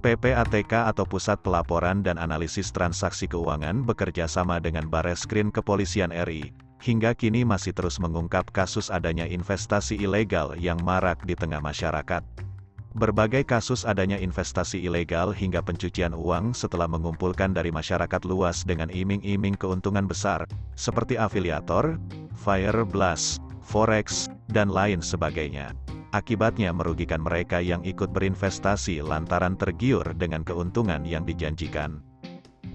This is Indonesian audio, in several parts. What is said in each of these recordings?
PPATK atau Pusat Pelaporan dan Analisis Transaksi Keuangan bekerja sama dengan Bareskrim Kepolisian RI, hingga kini masih terus mengungkap kasus adanya investasi ilegal yang marak di tengah masyarakat. Berbagai kasus adanya investasi ilegal hingga pencucian uang setelah mengumpulkan dari masyarakat luas dengan iming-iming keuntungan besar, seperti afiliator, fire blast, forex, dan lain sebagainya akibatnya merugikan mereka yang ikut berinvestasi lantaran tergiur dengan keuntungan yang dijanjikan.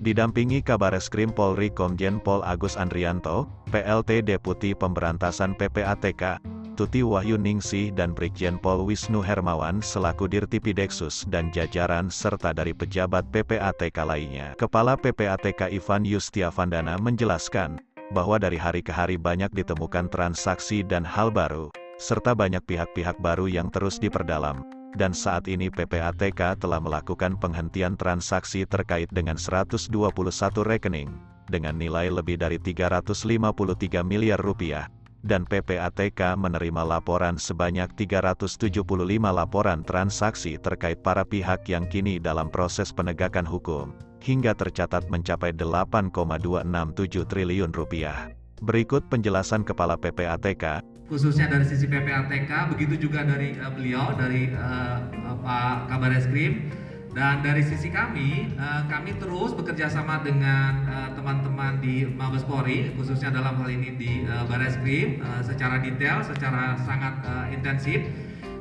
Didampingi Kabareskrim Polri Komjen Pol Agus Andrianto, PLT Deputi Pemberantasan PPATK, Tuti Wahyu Ningsih dan Brigjen Pol Wisnu Hermawan selaku Dirtipideksus dan jajaran serta dari pejabat PPATK lainnya. Kepala PPATK Ivan Yustiavandana menjelaskan, bahwa dari hari ke hari banyak ditemukan transaksi dan hal baru, serta banyak pihak-pihak baru yang terus diperdalam, dan saat ini PPATK telah melakukan penghentian transaksi terkait dengan 121 rekening, dengan nilai lebih dari 353 miliar rupiah, dan PPATK menerima laporan sebanyak 375 laporan transaksi terkait para pihak yang kini dalam proses penegakan hukum, hingga tercatat mencapai 8,267 triliun rupiah. Berikut penjelasan Kepala PPATK, khususnya dari sisi PPATK, begitu juga dari uh, beliau, dari uh, Pak Kabar Eskrim, dan dari sisi kami, uh, kami terus bekerja sama dengan teman-teman uh, di Mabes Polri, khususnya dalam hal ini di uh, Bareskrim, uh, secara detail, secara sangat uh, intensif.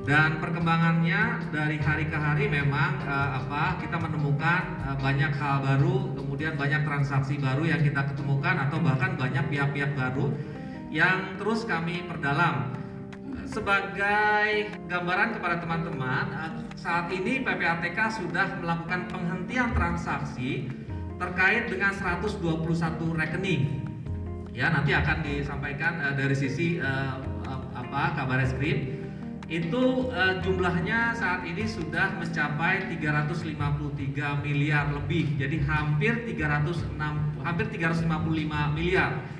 Dan perkembangannya dari hari ke hari memang uh, apa kita menemukan uh, banyak hal baru kemudian banyak transaksi baru yang kita ketemukan atau bahkan banyak pihak-pihak baru yang terus kami perdalam. Sebagai gambaran kepada teman-teman uh, saat ini PPATK sudah melakukan penghentian transaksi terkait dengan 121 rekening. Ya nanti akan disampaikan uh, dari sisi uh, apa kabar eskrim itu uh, jumlahnya saat ini sudah mencapai 353 miliar lebih. Jadi hampir 306 hampir 355 miliar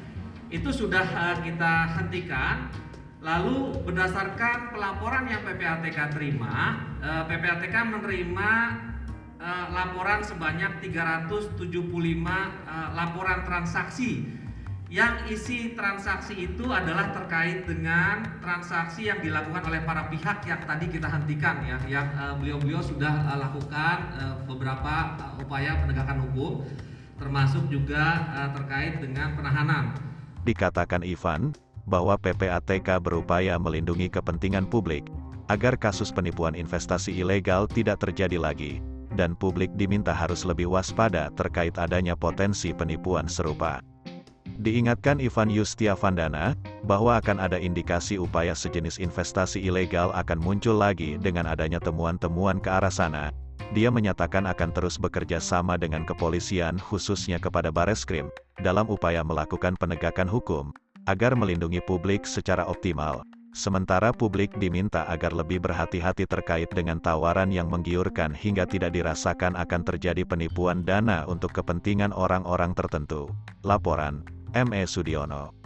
itu sudah uh, kita hentikan lalu berdasarkan pelaporan yang PPATK terima uh, PPATK menerima uh, laporan sebanyak 375 uh, laporan transaksi yang isi transaksi itu adalah terkait dengan transaksi yang dilakukan oleh para pihak yang tadi kita hentikan ya yang beliau-beliau sudah lakukan beberapa upaya penegakan hukum termasuk juga terkait dengan penahanan. Dikatakan Ivan bahwa PPATK berupaya melindungi kepentingan publik agar kasus penipuan investasi ilegal tidak terjadi lagi dan publik diminta harus lebih waspada terkait adanya potensi penipuan serupa. Diingatkan Ivan Yustiavandana, bahwa akan ada indikasi upaya sejenis investasi ilegal akan muncul lagi dengan adanya temuan-temuan ke arah sana. Dia menyatakan akan terus bekerja sama dengan kepolisian khususnya kepada Bareskrim, dalam upaya melakukan penegakan hukum, agar melindungi publik secara optimal. Sementara publik diminta agar lebih berhati-hati terkait dengan tawaran yang menggiurkan hingga tidak dirasakan akan terjadi penipuan dana untuk kepentingan orang-orang tertentu. Laporan, M.E. Sudiono